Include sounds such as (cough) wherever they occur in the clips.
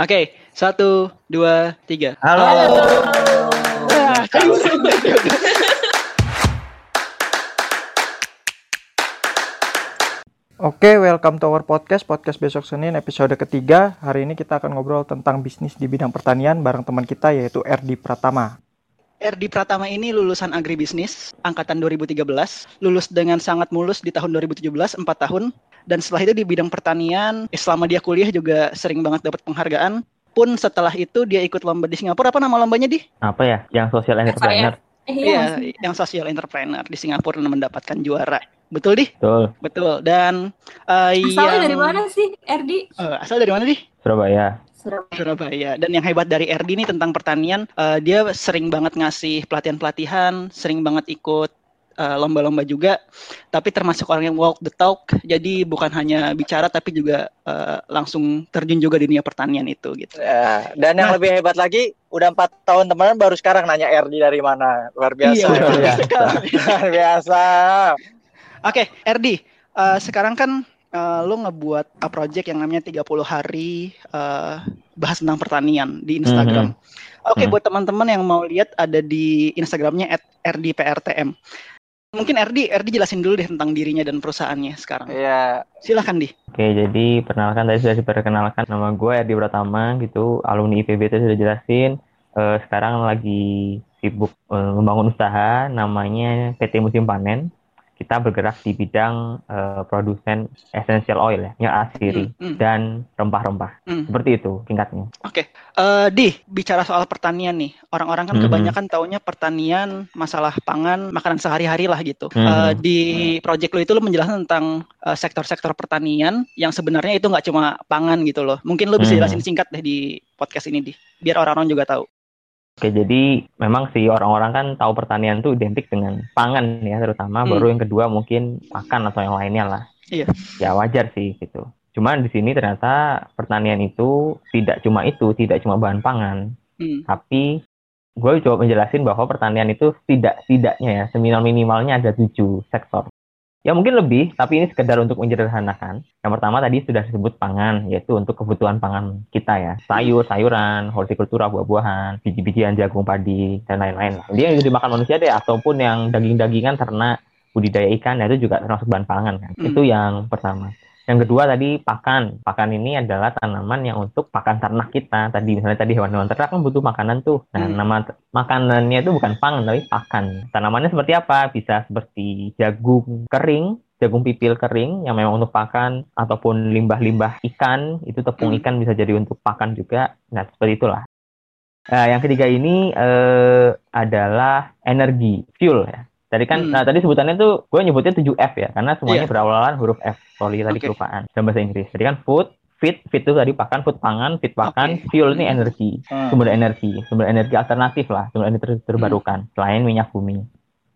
Oke, satu, dua, tiga. Halo. Ah, Oke, welcome to our podcast, podcast besok Senin episode ketiga. Hari ini kita akan ngobrol tentang bisnis di bidang pertanian bareng teman kita yaitu Erdi Pratama. Erdi Pratama ini lulusan agribisnis angkatan 2013, lulus dengan sangat mulus di tahun 2017, 4 tahun. Dan setelah itu di bidang pertanian, eh, selama dia kuliah juga sering banget dapat penghargaan. Pun setelah itu dia ikut lomba di Singapura. Apa nama lombanya di? Apa ya? Yang social entrepreneur. Iya, yang social entrepreneur di Singapura dan mendapatkan juara. Betul di? Betul. Betul. Dan uh, Asalnya yang dari mana sih, Erdi? Eh, asal dari mana di? Surabaya. Surabaya. Surabaya. Dan yang hebat dari Erdi ini tentang pertanian, eh, dia sering banget ngasih pelatihan-pelatihan, sering banget ikut eh, lomba-lomba juga. Tapi termasuk orang yang walk the talk. Jadi bukan hanya bicara, tapi juga eh, langsung terjun juga di dunia pertanian itu gitu. Ya, dan yang Nah. lebih hebat lagi, udah empat tahun temenan baru sekarang nanya Erdi dari mana. Luar biasa. Iya, luar biasa. Luar biasa. Oke, Erdi, eh, sekarang kan eh, lo ngebuat a project yang namanya 30 hari eh, bahas tentang pertanian di Instagram. Oke, Mhm. buat teman-teman yang mau lihat ada di Instagramnya @rdprtm. Mungkin Erdi, Erdi jelasin dulu deh tentang dirinya dan perusahaannya sekarang. Iya. Silahkan di. Oke, jadi perkenalkan tadi sudah diperkenalkan nama gue Erdi Pratama gitu, alumni IPB itu sudah jelasin. Eh, sekarang lagi sibuk eh, membangun usaha namanya PT Musim Panen. Kita bergerak di bidang eh, produsen essential oil ya, minyak asiri Hmm, hmm, dan rempah-rempah. hmm. Seperti itu tingkatnya. Eh, di bicara soal pertanian nih, orang-orang kan Mhm. kebanyakan taunya pertanian, masalah pangan, makanan sehari-hari lah gitu. Mhm. Eh, di project lo itu lo menjelaskan tentang eh, sektor-sektor pertanian yang sebenarnya itu nggak cuma pangan gitu loh. Mungkin lo bisa Mhm. jelasin singkat deh di podcast ini di, biar orang-orang juga tahu. Oke, jadi memang sih orang-orang kan tahu pertanian tuh identik dengan pangan ya, terutama. Hmm. Baru yang kedua mungkin makan atau yang lainnya lah. Iya. Ya wajar sih gitu. Cuman di sini ternyata pertanian itu tidak cuma itu, tidak cuma bahan pangan, Hmm. tapi gue coba menjelasin bahwa pertanian itu tidak tidaknya ya, seminimal minimalnya ada tujuh sektor. Ya mungkin lebih, tapi ini sekedar untuk menyederhanakan. Yang pertama tadi sudah disebut pangan, yaitu untuk kebutuhan pangan kita ya. Sayur, sayuran, hortikultura, buah-buahan, biji-bijian, jagung, padi, dan lain-lain. Dia yang dimakan manusia deh, ataupun yang daging-dagingan ternak, budidaya ikan, itu juga termasuk bahan pangan kan. Hmm. Itu yang pertama. Yang kedua tadi pakan. Pakan ini adalah tanaman yang untuk pakan ternak kita. Tadi misalnya tadi hewan-hewan ternak kan butuh makanan tuh. Nah, Hmm. nama makanannya itu bukan pangan tapi pakan. Tanamannya seperti apa? Bisa seperti jagung kering, jagung pipil kering yang memang untuk pakan ataupun limbah-limbah ikan, itu tepung Hmm. ikan bisa jadi untuk pakan juga. Nah, seperti itulah. Nah, yang ketiga ini eh, adalah energi, fuel ya. Tadi kan, Hmm. nah tadi sebutannya tuh gue nyebutnya 7F ya, karena semuanya Iya. berawalan huruf F. Sorry tadi Oke. kelupaan dalam bahasa Inggris. Jadi kan food, fit, fit itu tadi pakan, food pangan, fit pakan, Oke. fuel ini Hmm. energi, Hmm. sumber energi, sumber energi alternatif lah, sumber energi ter- terbarukan selain minyak bumi.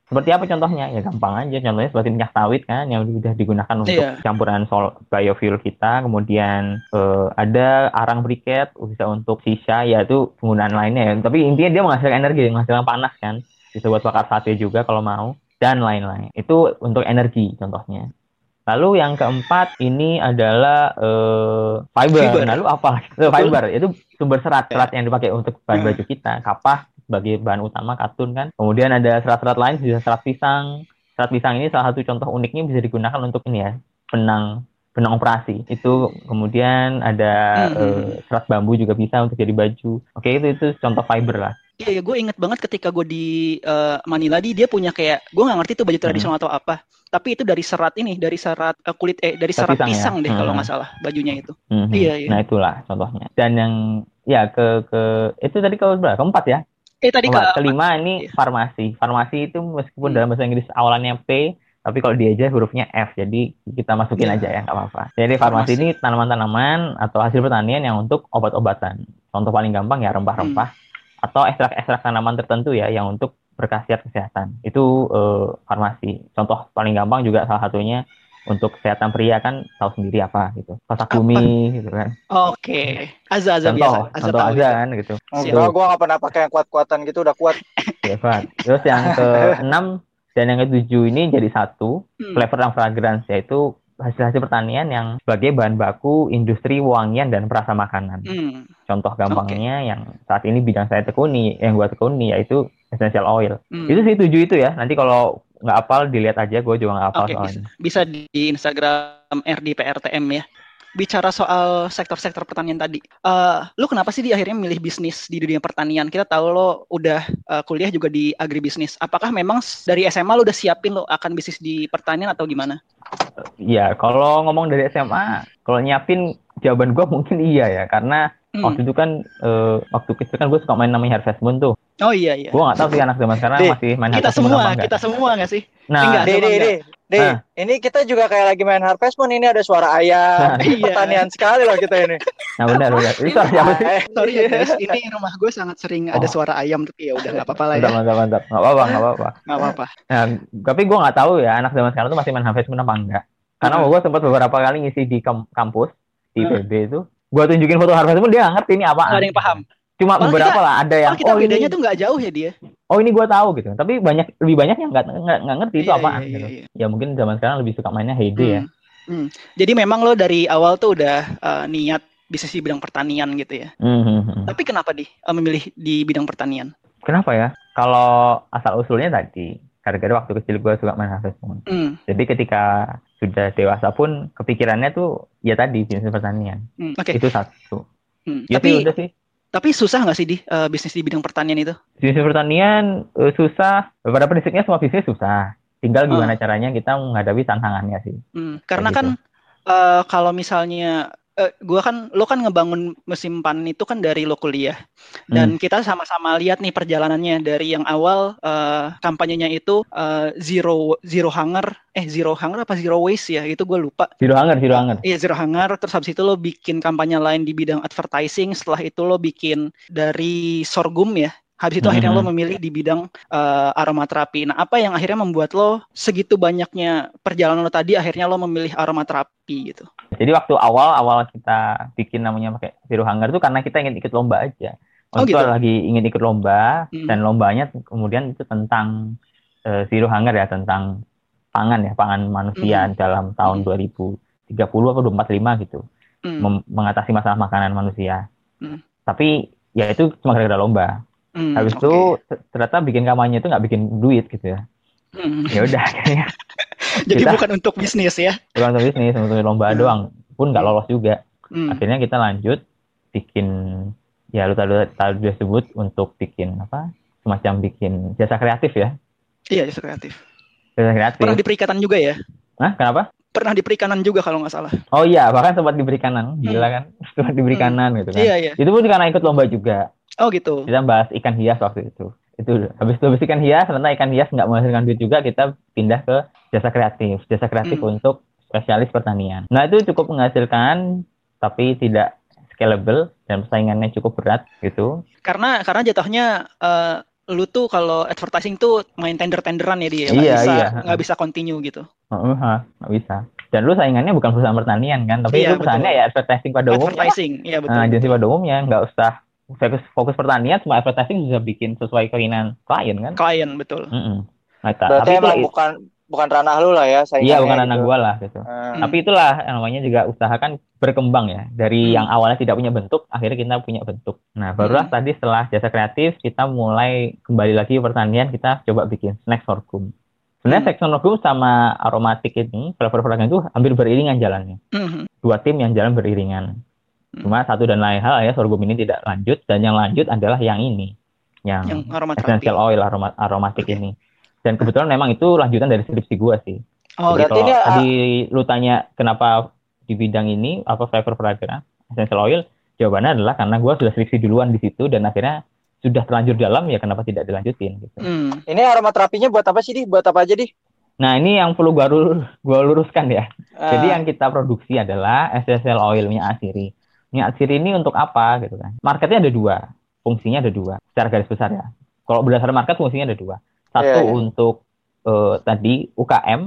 Seperti apa contohnya? Ya gampang aja. Contohnya seperti minyak sawit kan yang sudah digunakan untuk Iya. campuran sol biofuel kita. Kemudian eh, ada arang briket bisa untuk sisa ya itu penggunaan lainnya ya. Tapi intinya dia menghasilkan energi, menghasilkan panas kan. Bisa buat bakar sate juga kalau mau dan lain-lain. Itu untuk energi contohnya. Lalu yang keempat ini adalah eh, fiber. Fiber. Lalu apa? (laughs) Eh, fiber itu sumber serat, serat yang dipakai untuk bahan Hmm. baju kita. Kapah sebagai bahan utama katun kan. Kemudian ada serat-serat lain bisa serat pisang. Serat pisang ini salah satu contoh uniknya bisa digunakan untuk ini ya, benang benang operasi. Itu kemudian ada Hmm. eh, serat bambu juga bisa untuk jadi baju. Oke, itu itu contoh fiber lah. Iya, ya, gue inget banget ketika gue di eh, Manila di dia punya kayak gue nggak ngerti tuh baju tradisional atau apa. Tapi itu dari serat ini, dari serat eh, kulit eh dari Serat pisang ya? pisang, deh kalau Hmm. nggak salah bajunya itu. Mhm. Iya, iya. Nah, itulah contohnya. Dan yang ya ke ke itu tadi kalau berapa? Keempat ya? Eh tadi Keempat. ke Kelima ini Iya. farmasi. Farmasi itu meskipun Hmm. dalam bahasa Inggris awalnya P, tapi kalau dia aja hurufnya F. Jadi kita masukin Iya. aja ya, nggak apa-apa. Jadi farmasi, Farmasi. ini tanaman-tanaman atau hasil pertanian yang untuk obat-obatan. Contoh paling gampang ya rempah-rempah Hmm. Atau ekstrak-ekstrak tanaman tertentu ya yang untuk berkhasiat kesehatan. Itu eh, farmasi. Contoh paling gampang juga salah satunya untuk kesehatan pria kan tahu sendiri apa gitu. Apa? bumi gitu kan. Oke, Aza Aza Contoh, biasa, Aza contoh itu. kan gitu. Siap. Enggak, gue gak pernah pakai yang kuat-kuatan gitu, udah kuat. Ya, Fat. Terus yang (laughs) keenam dan yang ketujuh ini jadi satu Hmm. flavor dan fragrance yaitu hasil-hasil pertanian yang sebagai bahan baku industri wangian dan perasa makanan. Hmm. Contoh gampangnya yang saat ini bidang saya tekuni, yang gua tekuni yaitu essential oil. Hmm. Itu sih tujuh itu ya. Nanti kalau nggak hafal dilihat aja, gue juga nggak Oke, bisa, soalnya. bisa di Instagram RDPRTM ya. Bicara soal sektor-sektor pertanian tadi, eh lu kenapa sih di akhirnya milih bisnis di dunia pertanian? Kita tahu lo udah eh, kuliah juga di agribisnis. Apakah memang dari SMA lo udah siapin lo akan bisnis di pertanian atau gimana? Iya, kalau ngomong dari SMA, kalau nyiapin jawaban gua (laughs) mungkin iya ya, karena Hmm. waktu itu kan eh, waktu kecil kan gue suka main namanya Harvest Moon tuh. Oh iya iya. Gue nggak tahu sih anak zaman sekarang Di, masih main Kita Harvest Moon semua, apa enggak. kita semua nggak sih? Nah, enggak. Sama di, di, di. Nah. Ini kita juga kayak lagi main Harvest Moon. Ini ada suara ayam. Nah. Iya. Pertanian sekali loh kita ini. (laughs) nah benar benar. Itu suara siapa sih? (laughs) Sorry ya guys, ini rumah gue sangat sering ada Oh. suara ayam tapi ya udah nggak apa-apa lah ya, mantap, mantap. Nggak apa-apa, nggak apa-apa. nggak apa-apa. Nah, tapi gue nggak tahu ya anak zaman sekarang tuh masih main Harvest Moon apa enggak. Karena Hmm. gue sempat beberapa kali ngisi di kam- kampus di Hmm. PB itu, gue tunjukin foto Harvest Moon dia ngerti ini apaan. Nggak ada yang paham. Cuma Malah beberapa kita- lah ada yang Oh kita oh bedanya ini tuh nggak jauh ya dia. oh ini gue tahu gitu. Tapi banyak lebih banyak yang nggak nggak nggak ngerti itu Iya, apaan iya, gitu. iya, iya. Ya mungkin zaman sekarang lebih suka mainnya Heyday ya. Hmm. Hmm. Jadi memang lo dari awal tuh udah eh, niat bisnis di bidang pertanian gitu ya. Hmm, hmm, hmm. Tapi kenapa di eh, memilih di bidang pertanian? Kenapa ya? Kalau asal usulnya tadi, gara-gara waktu kecil gue suka main Harvest Moon. Hmm. Jadi ketika sudah dewasa pun kepikirannya tuh ya tadi bisnis pertanian. Hmm. Oke. Itu satu. Hmm. Ya Tapi sih udah sih. tapi susah nggak sih di eh, bisnis di bidang pertanian itu? Bisnis pertanian eh, susah. Pada prinsipnya semua bisnis susah. Tinggal Oh. gimana caranya kita menghadapi tantangannya sih. Hmm. Karena Kayak kan eh, kalau misalnya eh, gua kan lo kan ngebangun musim panen itu kan dari lo kuliah. Hmm. dan kita sama-sama lihat nih perjalanannya. Dari yang awal eh, kampanyenya itu eh, zero zero hunger. Eh zero hunger apa zero waste ya? Itu gue lupa. Zero hunger, zero hunger. Iya zero hunger. Terus habis itu lo bikin kampanye lain di bidang advertising. Setelah itu lo bikin dari sorghum ya habis itu akhirnya lo Mhm. memilih di bidang eh, aromaterapi nah apa yang akhirnya membuat lo segitu banyaknya perjalanan lo tadi akhirnya lo memilih aromaterapi gitu Jadi waktu awal-awal kita bikin namanya pakai zero hunger itu karena kita ingin ikut lomba aja. Oh, Waktu gitu? lagi ingin ikut lomba Hmm. dan lombanya kemudian itu tentang eh, zero hunger ya tentang pangan ya pangan manusia Hmm. dalam tahun 2030 atau 2045 gitu. Hmm, Mem- mengatasi masalah makanan manusia. Hmm. Tapi ya itu cuma gara-gara lomba. Hmm, Habis oke. itu ternyata bikin kampanye itu nggak bikin duit gitu ya. Hmm. Ya udah (laughs) akhirnya jadi kita- bukan untuk bisnis ya bukan untuk bisnis, untuk lomba Hmm. doang pun nggak lolos juga. Hmm, Akhirnya kita lanjut bikin ya lu tadi tadi sebut untuk bikin apa? Semacam bikin jasa kreatif ya. iya jasa kreatif Jasa kreatif. pernah di perikanan juga ya Hah, kenapa? pernah di perikanan juga kalau nggak salah Oh iya, bahkan sempat diberi kanan, gila kan? (laughs) Sempat diberi Hmm. kanan gitu kan. iya iya Itu pun karena ikut lomba juga. Oh gitu Kita bahas ikan hias waktu itu. Itu habis itu habis ikan hias, ternyata ikan hias nggak menghasilkan duit juga, kita pindah ke jasa kreatif. Jasa kreatif Hmm. untuk spesialis pertanian. Nah, itu cukup menghasilkan tapi tidak scalable dan persaingannya cukup berat gitu. karena karena jatuhnya eh, lu tuh kalau advertising tuh main tender-tenderan ya dia nggak Iya, bisa iya. nggak bisa continue gitu Heeh, ha, nggak bisa. Dan lu saingannya bukan perusahaan pertanian kan, tapi Iya, itu perusahaannya betul. ya advertising pada umumnya. advertising iya betul Nah, agensi pada umumnya nggak usah fokus, fokus pertanian, cuma advertising bisa bikin sesuai keinginan klien kan. klien betul Mm-mm. Nah, Berarti tapi itu, emang bukan bukan ranah lu lah ya iya bukan gitu. anak gua lah gitu. Hmm. Tapi itulah yang namanya juga usaha kan berkembang ya. Dari Hmm. yang awalnya tidak punya bentuk, akhirnya kita punya bentuk. Nah, barulah Hmm. tadi setelah jasa kreatif, kita mulai kembali lagi pertanian, kita coba bikin snack sorghum. Sebenarnya Hmm. snack sorghum sama aromatik ini, flavor-flavornya itu hampir beriringan jalannya. Mhm. Dua tim yang jalan beriringan. Hmm. Cuma satu dan lain hal ya, sorghum ini tidak lanjut, dan yang lanjut adalah yang ini. Yang, yang essential oil aroma, aromatik Oke. ini. Dan kebetulan memang itu lanjutan dari skripsi gua sih. oh Jadi berarti kalau ini, tadi lu tanya kenapa di bidang ini apa flavor fragrance essential oil, jawabannya adalah karena gua sudah skripsi duluan di situ dan akhirnya sudah terlanjur dalam ya kenapa tidak dilanjutin gitu. Hmm. Ini aromaterapinya buat apa sih di? Buat apa aja di? Nah ini yang perlu gua, lur- gua luruskan ya. Jadi Ah, yang kita produksi adalah essential oil minyak asiri. Minyak asiri ini untuk apa gitu kan? Marketnya ada dua, fungsinya ada dua. Secara garis besar ya. Kalau berdasarkan market fungsinya ada dua. Satu Iya, iya. untuk eh, tadi UKM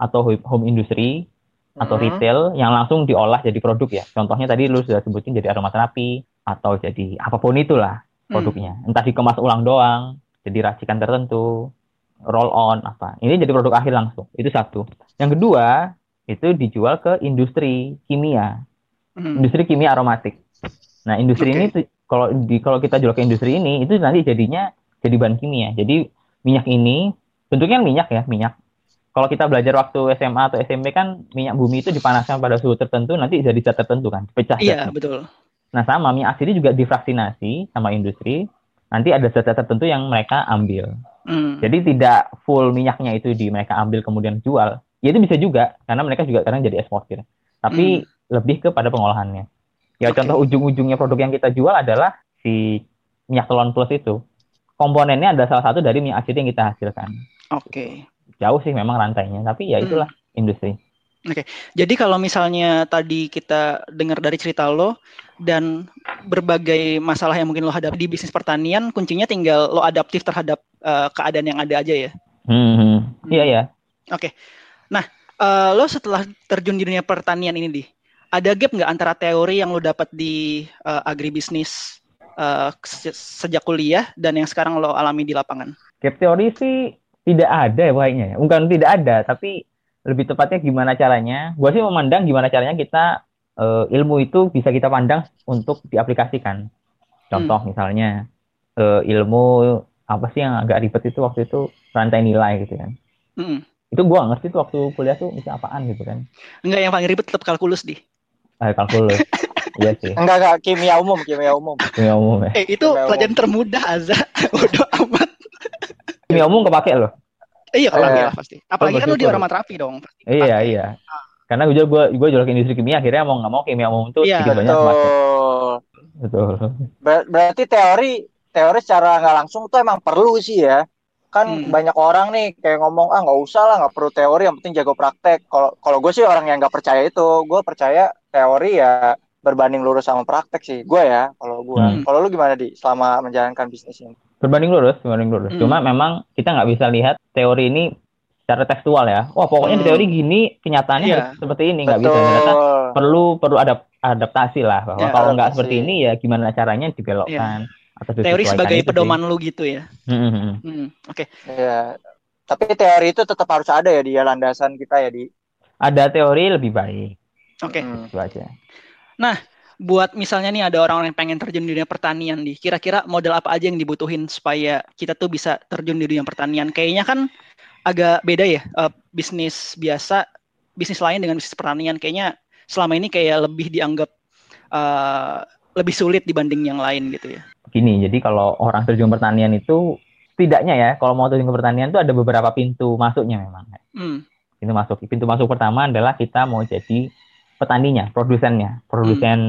atau home industry atau mhm. retail yang langsung diolah jadi produk ya. Contohnya tadi lu sudah sebutin jadi aromaterapi atau jadi apa pun itulah Hmm. produknya. Entah dikemas ulang doang, jadi racikan tertentu, roll on apa. Ini jadi produk akhir langsung. Itu satu. Yang kedua, itu dijual ke industri kimia, Hmm. industri kimia aromatik. Nah, industri Oke. ini kalau di kalau kita jual ke industri ini itu nanti jadinya jadi bahan kimia. Jadi minyak ini bentuknya kan minyak ya, minyak. Kalau kita belajar waktu SMA atau SMP kan minyak bumi itu dipanaskan pada suhu tertentu nanti jadi zat tertentu kan, pecah Iya, zatnya. betul. Nah, sama minyak asli juga difraksinasi sama industri. Nanti ada zat-zat tertentu yang mereka ambil. Hmm. Jadi tidak full minyaknya itu di mereka ambil kemudian jual. Ya itu bisa juga karena mereka juga sekarang jadi eksportir. Tapi lebih kepada pengolahannya. Ya Oke. contoh ujung-ujungnya produk yang kita jual adalah si minyak telon plus itu. Komponennya ada salah satu dari minyak asli yang kita hasilkan. Oke. Jauh sih memang rantainya, tapi ya Hmm. itulah industri. Jadi kalau misalnya tadi kita dengar dari cerita lo dan berbagai masalah yang mungkin lo hadapi di bisnis pertanian, kuncinya tinggal lo adaptif terhadap eh, keadaan yang ada aja ya. Hmm, hmm. Iya ya. Eh, lo setelah terjun di dunia pertanian ini, di ada gap nggak antara teori yang lo dapat di eh, agribisnis se- sejak kuliah dan yang sekarang lo alami di lapangan? Gap teori sih tidak ada ya kayaknya ya. Bukan tidak ada, tapi lebih tepatnya gimana caranya. Gua sih memandang gimana caranya kita eh, ilmu itu bisa kita pandang untuk diaplikasikan. Contoh misalnya eh, ilmu apa sih yang agak ribet itu waktu itu rantai nilai gitu kan. Mm. Itu nggak ngerti tuh waktu kuliah tuh itu apaan gitu kan. Enggak yang paling ribet tetap kalkulus di. Ah, kalkulus. Iya sih. (laughs) Enggak enggak kimia umum, kimia umum. Kimia umum ya. Eh itu Kimia pelajaran termudah Azza. (laughs) Udah amat. Kimia umum kepake loh. Eh, iya kalau Eh. lah pasti. Apalagi kan lo di orang materapi dong. Pasti Iya, iya. Karena gue juga gue jual ke industri kimia akhirnya mau nggak mau kimia umum tuh Iya, sedikit banyak. Betul. Ber- berarti teori teori secara nggak langsung tuh emang perlu sih ya. Kan Hmm. banyak orang nih kayak ngomong ah nggak usah lah nggak perlu teori yang penting jago praktek. Kalau kalau gue sih orang yang nggak percaya itu. Gue percaya teori ya berbanding lurus sama praktek sih. Gue ya kalau gue. Hmm. Kalau lu gimana di selama menjalankan bisnis ini? Berbanding lurus, berbanding lurus. Hmm. Cuma memang kita nggak bisa lihat teori ini secara tekstual ya. Wah pokoknya di Hmm. teori gini, kenyataannya harus seperti ini nggak bisa. Ternyata perlu perlu adap- adaptasi lah bahwa Ya, kalau nggak seperti ini ya gimana caranya dibelokkan atau Teori sebagai itu sih. pedoman lu gitu ya. Hmm, hmm, hmm. Hmm, Oke. Ya. Tapi teori itu tetap harus ada ya di landasan kita ya di. Ada teori lebih baik Oke. Hmm. itu aja. Buat misalnya nih ada orang-orang yang pengen terjun di dunia pertanian nih, kira-kira modal apa aja yang dibutuhin supaya kita tuh bisa terjun di dunia pertanian? Kayaknya kan agak beda ya eh, bisnis biasa, bisnis lain dengan bisnis pertanian. Kayaknya selama ini kayak lebih dianggap eh, lebih sulit dibanding yang lain gitu ya. Gini, jadi kalau orang terjun pertanian itu setidaknya ya, kalau mau terjun ke pertanian itu ada beberapa pintu masuknya memang. Hmm, Pintu masuk. Pintu masuk pertama adalah kita mau jadi petaninya, produsennya, produsen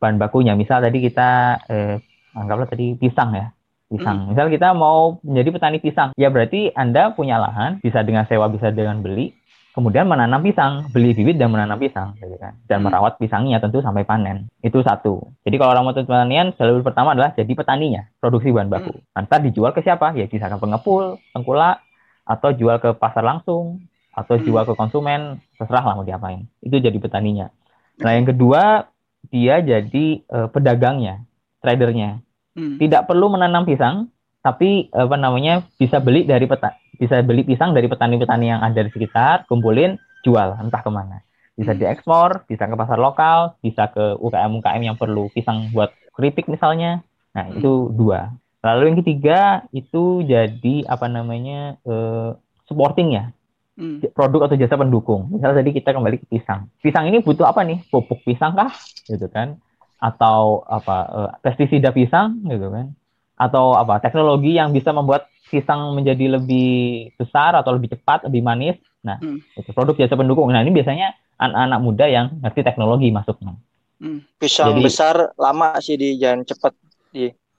bahan bakunya. Misal tadi kita eh, anggaplah tadi pisang ya, pisang. Misal kita mau menjadi petani pisang, ya berarti Anda punya lahan, bisa dengan sewa, bisa dengan beli, kemudian menanam pisang, beli bibit dan menanam pisang, gitu kan. Dan Hmm. merawat pisangnya tentu sampai panen. Itu satu. Jadi kalau orang mau pertanian, jalur pertama adalah jadi petaninya, produksi bahan baku. Ntar dijual ke siapa? Ya bisa ke pengepul, tengkulak, atau jual ke pasar langsung, atau Hmm. jual ke konsumen, terserah lah mau diapain. Itu jadi petaninya. Nah yang kedua, dia jadi eh, pedagangnya, tradernya. hmm, Tidak perlu menanam pisang, tapi apa namanya bisa beli dari peta, bisa beli pisang dari petani-petani yang ada di sekitar, kumpulin, jual entah ke mana. Bisa Hmm. diekspor, bisa ke pasar lokal, bisa ke UKM-UKM yang perlu pisang buat keripik misalnya. Nah Hmm. itu dua. Lalu yang ketiga itu jadi apa namanya eh, supporting ya hmm, produk atau jasa pendukung. Misalnya tadi kita kembali ke pisang. Pisang ini butuh apa nih? Pupuk pisang kah? Gitu kan? Atau apa eh, pestisida pisang gitu kan? Atau apa teknologi yang bisa membuat pisang menjadi lebih besar atau lebih cepat, lebih manis. Nah, Hmm. itu produk jasa pendukung. Nah, ini biasanya anak-anak muda yang ngerti teknologi masuknya. hmm. Pisang Jadi- besar lama sih di jangan cepet.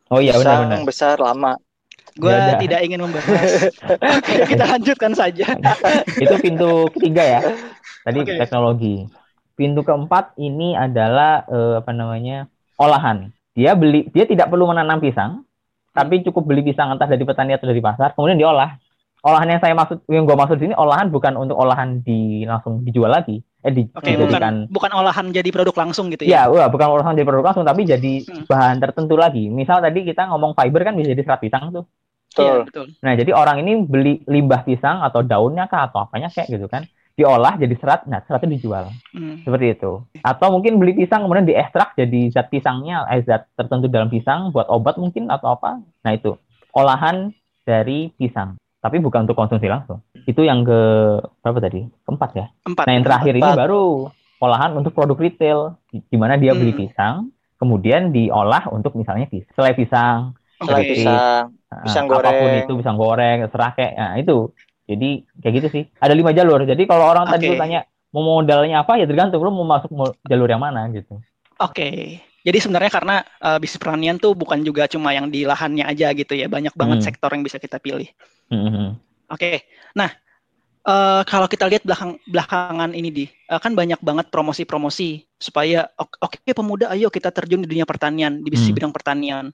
Oh iya Pisang benar-benar. besar lama. Gue Ya udah. tidak ingin membahas. Kita (laughs) lanjutkan saja. itu pintu ketiga ya. Tadi Oke. teknologi. Pintu keempat ini adalah eh, apa namanya? olahan. Dia beli dia tidak perlu menanam pisang, tapi cukup beli pisang entah dari petani atau dari pasar, kemudian diolah. Olahan yang saya maksud yang gua maksud di sini olahan bukan untuk olahan di langsung dijual lagi. Eh di, Oke, bukan dijadikan bukan olahan jadi produk langsung gitu Ya, ya. bukan olahan dari produk langsung, tapi jadi Hmm. bahan tertentu lagi. Misal tadi kita ngomong fiber kan bisa jadi serat pisang tuh. Iya, Betul. betul. Nah, jadi orang ini beli limbah pisang atau daunnya kah atau apanya kayak gitu kan. Diolah jadi serat, nah seratnya dijual. Hmm. Seperti itu. Atau mungkin beli pisang kemudian diekstrak jadi zat pisangnya, eh, zat tertentu dalam pisang buat obat mungkin atau apa. Nah itu olahan dari pisang. Tapi bukan untuk konsumsi langsung. Itu yang ke berapa tadi? Keempat ya. Empat. Nah yang terakhir ini Empat. baru olahan untuk produk retail, di mana dia beli Hmm. pisang, kemudian diolah untuk misalnya pisang, selai pisang. Selai Oke. pisang. Pisang apa pun goreng. itu pisang goreng, kayak, nah itu. Jadi kayak gitu sih. Ada lima jalur. Jadi kalau orang tadi Oke. lu tanya mau modalnya apa ya tergantung lu mau masuk jalur yang mana gitu. Oke. Jadi sebenarnya karena eh, bisnis pertanian tuh bukan juga cuma yang di lahannya aja gitu ya, banyak banget Hmm. sektor yang bisa kita pilih. Mhm. Oke. Nah, eh, kalau kita lihat belakang belakangan ini di eh, kan banyak banget promosi-promosi supaya ok- oke pemuda ayo kita terjun di dunia pertanian, di bisnis Hmm. bidang pertanian.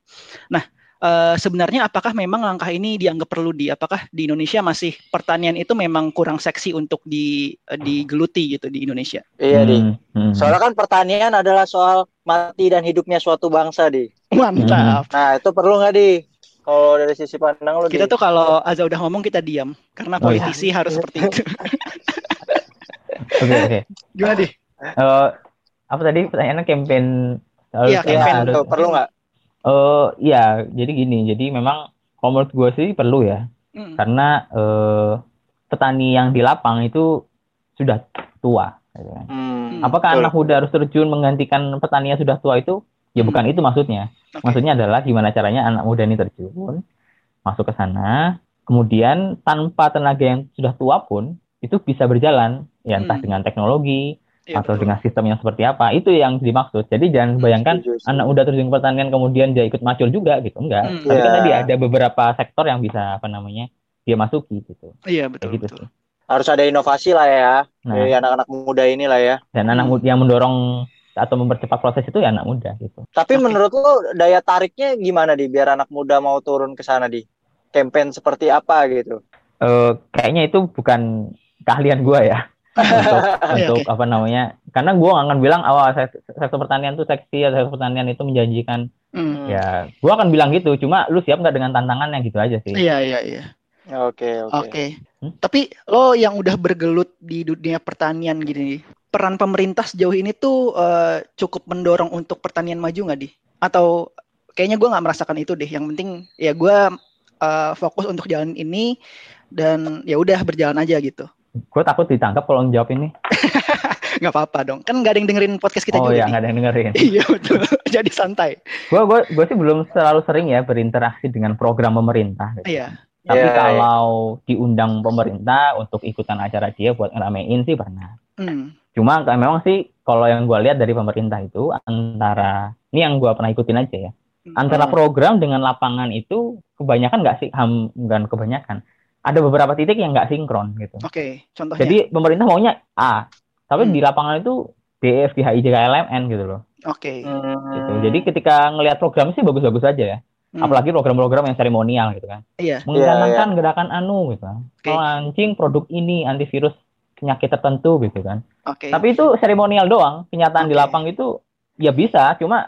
Nah, eh, sebenarnya apakah memang langkah ini dianggap perlu di apakah di Indonesia masih pertanian itu memang kurang seksi untuk di eh, digeluti gitu di Indonesia? Iya, Di. Mhm. Mhm. Soalnya kan pertanian adalah soal mati dan hidupnya suatu bangsa, Di. Mantap. Nah, itu perlu nggak, Di? Kalau dari sisi pandang lu, Kita Di? tuh kalau Aza udah ngomong kita diam karena Oh, iya. politisi harus seperti itu. Oke oke. Gimana di? Eh, apa tadi pertanyaannya campaign Iya, campaign tuh, perlu nggak? Eh, iya, jadi gini. Jadi memang kalau menurut gue sih perlu ya. Hmm. Karena eh, petani yang di lapang itu sudah tua. gitu kan. Hmm, Apakah betul. anak muda harus terjun menggantikan petani yang sudah tua itu? Ya Hmm. bukan itu maksudnya. Oke. Maksudnya adalah gimana caranya anak muda ini terjun, masuk ke sana, kemudian tanpa tenaga yang sudah tua pun itu bisa berjalan, ya entah Hmm. dengan teknologi Iya, atau betul. dengan sistem yang seperti apa. Itu yang dimaksud. Jadi jangan Hmm, bayangkan Setuju, setuju. anak muda terjun ke pertanian kemudian dia ikut macul juga gitu, enggak. Hmm. Tapi kan Iya. tadi ada beberapa sektor yang bisa apa namanya dia masuki gitu. Iya betul Kayak gitu betul. sih. Harus ada inovasi lah ya. Nah, Dari anak-anak muda ini lah ya. dan anak Hmm. muda yang mendorong atau mempercepat proses itu ya anak muda gitu. Tapi Oke. menurut lu daya tariknya gimana, Di? Biar anak muda mau turun ke sana, Di? Campaign seperti apa gitu? eh kayaknya itu bukan keahlian gua ya untuk (laughs) Iya, untuk oke. apa namanya karena gua nggak akan bilang awal sektor pertanian itu seksi atau sektor pertanian itu menjanjikan Hmm. ya gua akan bilang gitu cuma lu siap nggak dengan tantangannya gitu aja sih Iya iya iya. Oke, oke. Oke. Hmm? Tapi lo yang udah bergelut di dunia pertanian gini, peran pemerintah sejauh ini tuh eh, cukup mendorong untuk pertanian maju nggak di? Atau kayaknya gue nggak merasakan itu deh. Yang penting ya gue eh, fokus untuk jalan ini dan ya udah berjalan aja gitu. Gua takut ditangkap kalau jawab ini (laughs) Nggak apa-apa dong. Kan nggak ada yang dengerin podcast kita oh juga. ya Di. nggak ada yang dengerin (laughs) Iya betul. (laughs) Jadi santai. gua gua gua sih belum terlalu sering ya berinteraksi dengan program pemerintah gitu. Iya. tapi Iya, iya. kalau diundang pemerintah untuk ikutan acara dia buat ngeramein sih pernah Hmm. Cuma kayak memang sih kalau yang gue lihat dari pemerintah itu antara ini yang gue pernah ikutin aja ya. Antara Hmm. program dengan lapangan itu kebanyakan nggak sih ham bukan kebanyakan. Ada beberapa titik yang nggak sinkron gitu. Oke. Contohnya. Jadi pemerintah maunya A, tapi Hmm. di lapangan itu D, F, G, H, I, J, K, L, M, N gitu loh. Oke. Hmm. Gitu. Jadi ketika ngelihat program sih bagus-bagus aja ya. Hmm. Apalagi program-program yang seremonial gitu kan. Iya. Mencanangkan gerakan anu gitu kan. Oke. Launching produk ini antivirus penyakit tertentu gitu kan. Oke. Tapi itu seremonial doang. Kenyataan di Oke. lapang itu ya bisa, cuma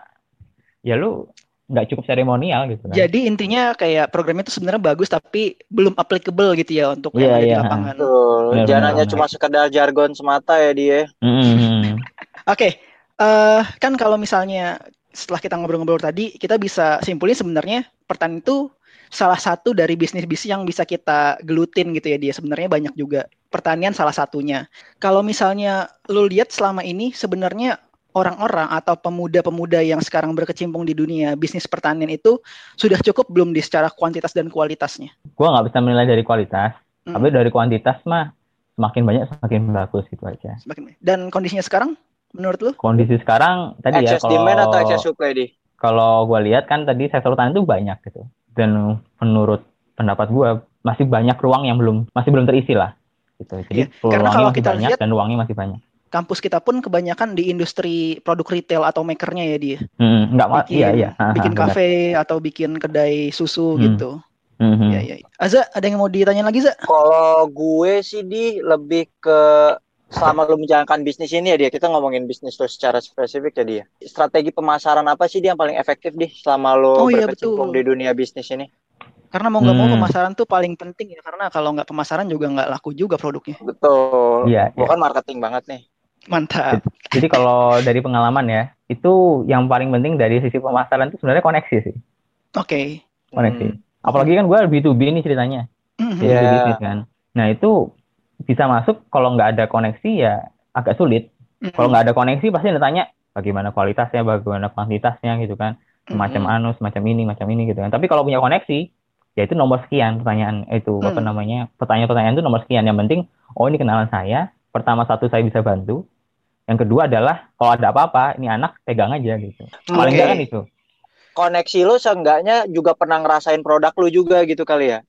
ya lu nggak cukup seremonial gitu kan. Jadi intinya kayak programnya itu sebenarnya bagus tapi belum applicable gitu ya untuk Iya, yang ada di iya. lapangan. Betul. Benar, Jangan benar, hanya benar. cuma sekedar jargon semata ya dia. Mm-mm. (laughs) Oke, eh kan kalau misalnya setelah kita ngobrol-ngobrol tadi, kita bisa simpulin sebenarnya pertanian itu salah satu dari bisnis-bisnis yang bisa kita gelutin gitu ya dia. Sebenarnya banyak juga. Pertanian salah satunya. Kalau misalnya lu lihat selama ini sebenarnya orang-orang atau pemuda-pemuda yang sekarang berkecimpung di dunia bisnis pertanian itu sudah cukup belum di secara kuantitas dan kualitasnya? Gua nggak bisa menilai dari kualitas, Hmm. tapi dari kuantitas mah semakin banyak semakin bagus gitu aja. Semakin- Dan kondisinya sekarang menurut lu? Kondisi sekarang tadi ya Excess demand atau kalau excess supply di? kalau gua lihat kan tadi sektor pertanian itu banyak gitu. Dan menurut pendapat gua masih banyak ruang yang belum masih belum terisi lah. Gitu. Jadi karena peluangnya kalau masih kita banyak lihat- dan ruangnya masih banyak. Kampus kita pun kebanyakan di industri produk retail atau makernya ya dia. Hmm, nggak ma- bikin, iya iya. bikin Benar. kafe atau bikin kedai susu Hmm. gitu. Mhm. Ya, ya. Aza, ada yang mau ditanya lagi, Za? Kalau gue sih di lebih ke selama lu menjalankan bisnis ini ya dia kita ngomongin bisnis tuh secara spesifik ya dia. Strategi pemasaran apa sih dia yang paling efektif di selama lu Oh, iya, berkecimpung betul. di dunia bisnis ini? Karena mau nggak mau Hmm. pemasaran tuh paling penting ya karena kalau nggak pemasaran juga nggak laku juga produknya. Betul. Iya, Gua iya. kan marketing banget nih. Mantap. Jadi kalau (laughs) dari pengalaman ya, itu yang paling penting dari sisi pemasaran itu sebenarnya koneksi sih, Oke. koneksi. Hmm. Apalagi kan gue B2B nih ceritanya, Mhm. jadi Iya. bisnis kan. Nah itu bisa masuk kalau nggak ada koneksi ya agak sulit. Mhm. Kalau nggak ada koneksi pasti ditanya bagaimana kualitasnya, bagaimana kuantitasnya gitu kan, semacam Mhm. anu, semacam ini, macam ini gitu kan. Tapi kalau punya koneksi, ya itu nomor sekian pertanyaan itu apa Hmm. namanya pertanyaan-pertanyaan itu nomor sekian. Yang penting, oh ini kenalan saya. Pertama satu saya bisa bantu. Yang kedua adalah kalau ada apa-apa, ini anak pegang aja gitu. Paling Oke. nggak kan itu. Koneksi lu seenggaknya juga pernah ngerasain produk lu juga gitu kali ya.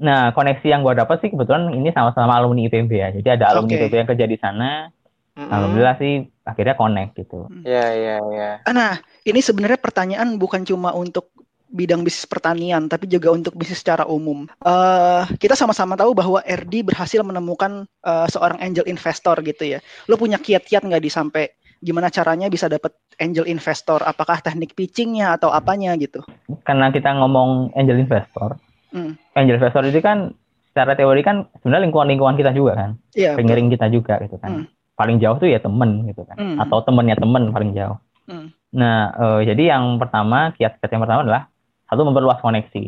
Nah, koneksi yang gua dapat sih kebetulan ini sama-sama alumni IPB ya. Jadi ada alumni Oke. IPB yang kerja di sana. Mm-mm. Alhamdulillah sih akhirnya connect gitu. Iya, iya, iya. Ah, Nah, ini sebenarnya pertanyaan bukan cuma untuk bidang bisnis pertanian, tapi juga untuk bisnis secara umum. Eh, kita sama-sama tahu bahwa RD berhasil menemukan eh, seorang angel investor gitu ya. Lo punya kiat-kiat nggak di sampai gimana caranya bisa dapat angel investor? Apakah teknik pitchingnya atau apanya gitu? Karena kita ngomong angel investor, Hmm. angel investor itu kan secara teori kan sebenarnya lingkungan-lingkungan kita juga kan, Iya. betul. pengiring kita juga gitu kan. Hmm. Paling jauh tuh ya temen gitu kan, Hmm. atau temennya temen paling jauh. Hmm. Nah, eh, jadi yang pertama, kiat-kiat yang pertama adalah satu memperluas koneksi.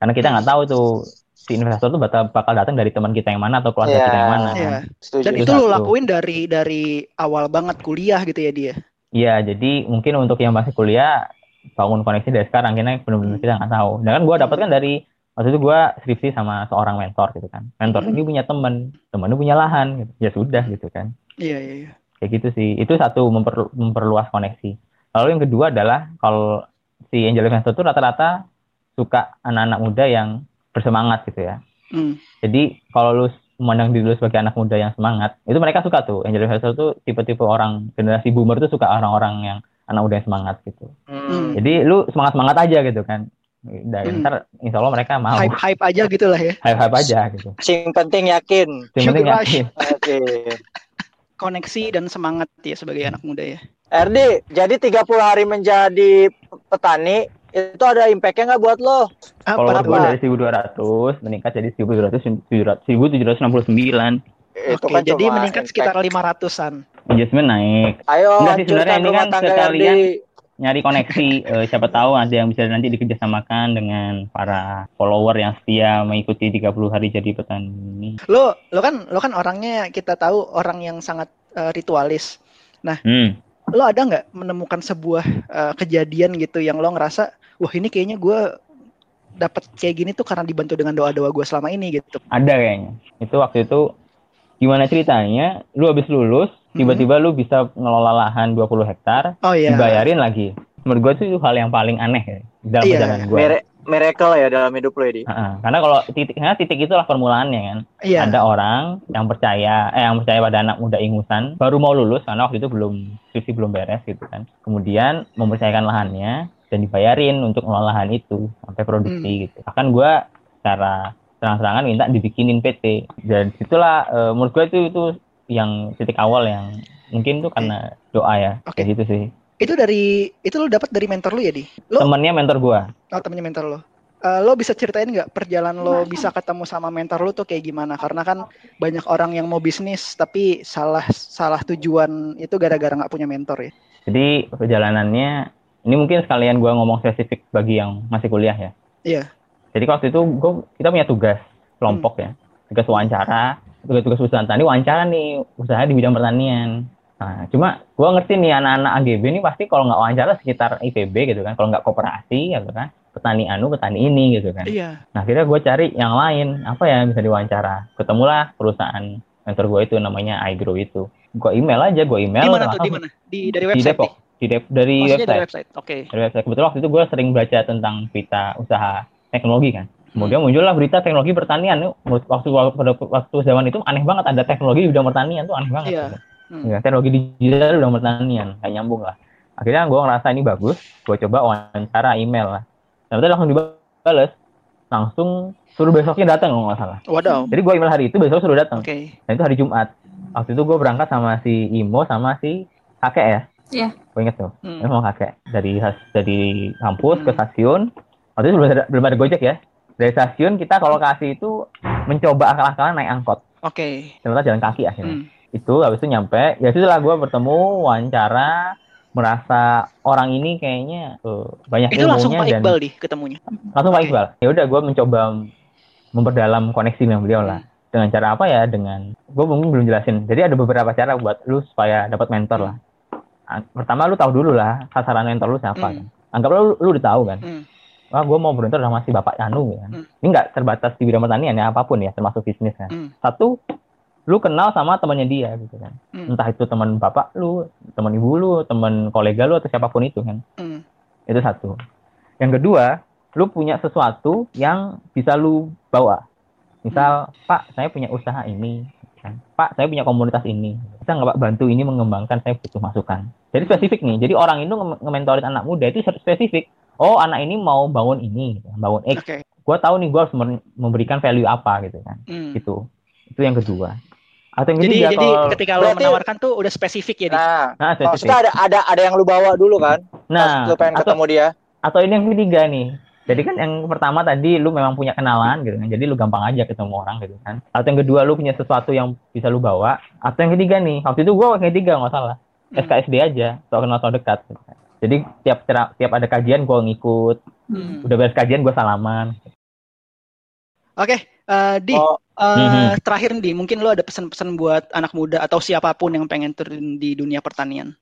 Karena kita nggak tahu tuh si investor tuh bakal, bakal datang dari teman kita yang mana atau keluarga Iya. kita yang mana. Kan. Setuju. Dan Itu itu lo lakuin dari dari awal banget kuliah gitu ya dia. Iya, jadi mungkin untuk yang masih kuliah bangun koneksi dari sekarang karena benar-benar kita nggak tahu. Dan kan gue dapat kan dari waktu itu gue skripsi sama seorang mentor gitu kan. Mentor Hmm. ini punya teman, temannya punya lahan, gitu. ya sudah gitu kan. Iya iya iya. Kayak gitu sih. Itu satu memperlu- memperluas koneksi. Lalu yang kedua adalah kalau si angel investor itu rata-rata suka anak-anak muda yang bersemangat gitu ya. Hmm. Jadi kalau lu memandang diri lu sebagai anak muda yang semangat, itu mereka suka tuh. Angel investor tuh tipe-tipe orang generasi boomer tuh suka orang-orang yang anak muda yang semangat gitu. Hmm. Jadi lu semangat-semangat aja gitu kan. Dan Hmm. ntar insya Allah mereka mau Hype hype aja gitu lah ya. hype-hype aja gitu. Sing penting yakin. Yang penting yakin. Oke. Koneksi dan semangat ya sebagai anak muda ya. RD, jadi 30 hari menjadi petani itu ada impact-nya nggak buat lo? Ah, Kalau gue dari 1200 meningkat jadi 1700 1769. Itu Oke, kan jadi meningkat impact. sekitar 500-an. Engagement naik. Ayo Enggak sih, sebenarnya ini kan sekalian RD. Nyari koneksi, (laughs) eh, siapa tahu ada yang bisa nanti dikerjasamakan dengan para follower yang setia mengikuti 30 hari jadi petani. Lo lo kan lo kan orangnya kita tahu orang yang sangat eh, ritualis. Hmm. Lo ada nggak menemukan sebuah eh, kejadian gitu yang lo ngerasa, wah ini kayaknya gue dapat kayak gini tuh karena dibantu dengan doa-doa gue selama ini gitu. Ada kayaknya. Itu waktu itu gimana ceritanya? Lu habis lulus, Hmm. tiba-tiba lu bisa ngelola lahan 20 hektar, Oh iya. dibayarin lagi. Menurut gue itu hal yang paling aneh ya dalam Iya. perjalanan gue. Mere- miracle ya dalam hidup lo ini. Karena kalau titik, karena titik itulah permulaannya kan. Iya. Ada orang yang percaya, eh yang percaya pada anak muda ingusan, baru mau lulus karena waktu itu belum skripsi belum beres gitu kan. Kemudian mempercayakan lahannya dan dibayarin untuk ngelola lahan itu sampai produksi Hmm. gitu. Bahkan gue secara terang-terangan minta dibikinin PT. Dan itulah eh, menurut gue itu itu yang titik awal yang mungkin tuh karena doa ya. Oke. Kayak gitu sih. Itu dari itu lo dapat dari mentor lo ya di? Lo Temennya mentor gue. oh, temennya mentor lo. Eh, lo bisa ceritain nggak perjalanan lo bisa ketemu sama mentor lo tuh kayak gimana? Karena kan banyak orang yang mau bisnis tapi salah salah tujuan itu gara-gara nggak punya mentor ya. Jadi perjalanannya ini mungkin sekalian gua ngomong spesifik bagi yang masih kuliah ya. Iya. Jadi waktu itu gua kita punya tugas kelompok ya, tugas wawancara, tugas-tugas usaha tani wawancara nih usaha di bidang pertanian. Nah, cuma gua ngerti nih anak-anak AGB ini pasti kalau nggak wawancara sekitar IPB gitu kan, kalau nggak koperasi gitu kan, petani anu, petani ini gitu kan. Iya. Nah, akhirnya gue cari yang lain, apa ya bisa diwawancara. Ketemulah perusahaan mentor gue itu namanya iGrow itu. Gue email aja, gue email. Di mana tuh? Di mana? Di dari Di website. Depok. Di Dep- dari? Maksudnya website. dari website. Oke. Dari website. Kebetulan waktu itu gue sering baca tentang berita usaha teknologi kan. Kemudian muncullah berita teknologi pertanian. Waktu, waktu, waktu zaman itu aneh banget ada teknologi di bidang pertanian tuh aneh banget. Iya. gitu. Hmm. Ya, teknologi digital di bidang pertanian. Kayak nyambung lah. Akhirnya gue ngerasa ini bagus. Gue coba wawancara email lah. Dan langsung dibales. Langsung suruh besoknya datang kalau nggak salah. Wadaw. Jadi gue email hari itu besok suruh datang. Oke. Dan itu hari Jumat. Waktu itu gue berangkat sama si Imo sama si kakek ya. Iya. Gue inget tuh. Hmm. Emang kakek dari dari kampus ke Hmm. stasiun. Waktu itu belum ada, belum ada Gojek ya. Dari stasiun kita kalau kasih itu mencoba akal-akalan naik angkot. Oke. Ternyata jalan kaki akhirnya. Hmm. Itu habis itu nyampe, ya setelah gue bertemu, wawancara, merasa orang ini kayaknya eh, banyak Itu langsung Pak dan Iqbal di ketemunya. langsung Pak Oke. Iqbal. Ya udah gue mencoba memperdalam koneksi dengan beliau lah. Dengan cara apa ya? Dengan gue mungkin belum jelasin. Jadi ada beberapa cara buat lu supaya dapat mentor lah. Ah, Pertama lu tahu dulu lah sasaran mentor lu siapa. Hmm. Kan? Anggaplah lu, lu udah tahu kan. Hmm. Wah, gue mau beruntung sama si Bapak Anu kan. Hmm. Ini nggak terbatas di bidang pertanian ya, apa pun ya, termasuk bisnis kan. Hmm. Satu, lu kenal sama temannya dia gitu kan. Hmm. Entah itu teman bapak lu, teman ibu lu, teman kolega lu atau siapa pun itu kan. Hmm. Itu satu. Yang kedua, lu punya sesuatu yang bisa lu bawa. Misal, Pak, saya punya usaha ini. kan. Pak, saya punya komunitas ini. Bisa nggak Pak bantu ini mengembangkan, saya butuh masukan. Jadi spesifik nih. Jadi orang itu nge- nge-mentorin anak muda itu spesifik. Oh, anak ini mau bangun ini, bangun X. Oke. Gue tahu nih gue harus memberikan value apa gitu kan. Hmm. Gitu. Itu yang kedua. Atau yang Jadi ketiga jadi kalau ketika lo Berarti- menawarkan tuh udah spesifik ya, Di? Nah, nah, spesifik. maksudnya ada ada ada yang lu bawa dulu kan? Nah, lu pengen atau ketemu dia. atau ini yang ketiga nih. Jadi kan yang pertama tadi lu memang punya kenalan gitu kan. Jadi lu gampang aja ketemu orang gitu kan. Atau yang kedua lu punya sesuatu yang bisa lu bawa. Atau yang ketiga nih, waktu itu gua yang ketiga nggak salah. Hmm. SKSD aja, so kenal so dekat. gitu kan. Jadi tiap tiap ada kajian gua ngikut. Hmm. Udah beres kajian gua salaman. Oke, eh, Di, Oh, eh, Mhm. terakhir Di, mungkin lo ada pesan-pesan buat anak muda atau siapa pun yang pengen turun di dunia pertanian.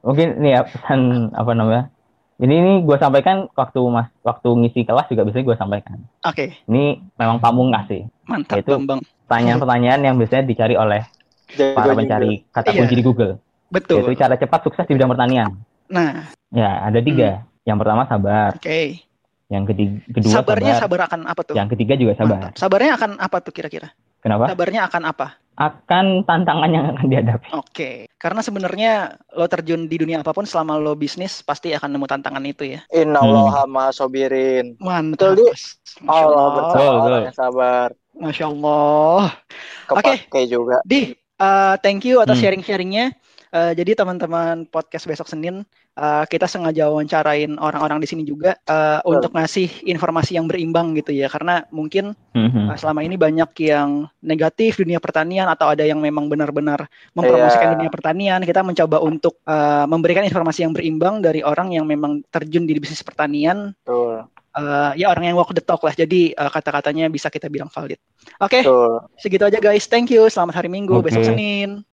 Mungkin nih ya pesan apa namanya? Ini nih gua sampaikan waktu mas waktu ngisi kelas juga biasanya gua sampaikan. Oke, Ini memang pamung ngasih mantap Itu- pertanyaan-pertanyaan yang biasanya dicari oleh jago para pencari kata Iya. kunci di Google. Betul. Yaitu cara cepat sukses di bidang pertanian. Nah, Ya, ada tiga. Yang pertama sabar, oke. Yang ketiga, kedua Sabarnya sabar, sabar akan apa tuh? yang ketiga juga sabar. Mantap. Sabarnya akan apa tuh kira-kira? Kenapa? Sabarnya akan apa? Akan tantangan yang akan dihadapi. Oke, karena sebenarnya lo terjun di dunia apa pun selama lo bisnis pasti akan nemu tantangan itu ya. Inna Allah ma sobirin. Mantap. Betul, Di. Masya Allah Betul, orang betul. yang sabar. Masya Allah. Kepake juga. Di, uh, thank you atas Hmm. sharing-sharingnya. Uh, jadi teman-teman podcast besok Senin, uh, kita sengaja wawancarain orang-orang di sini juga uh, untuk ngasih informasi yang berimbang gitu ya. Karena mungkin Mhm. uh, selama ini banyak yang negatif dunia pertanian atau ada yang memang benar-benar mempromosikan Iya. dunia pertanian. Kita mencoba untuk uh, memberikan informasi yang berimbang dari orang yang memang terjun di bisnis pertanian. Betul. Uh, ya orang yang walk the talk lah. Jadi uh, kata-katanya bisa kita bilang valid. Oke, Betul. segitu aja guys. Thank you. Selamat hari Minggu. Oke. Besok Senin.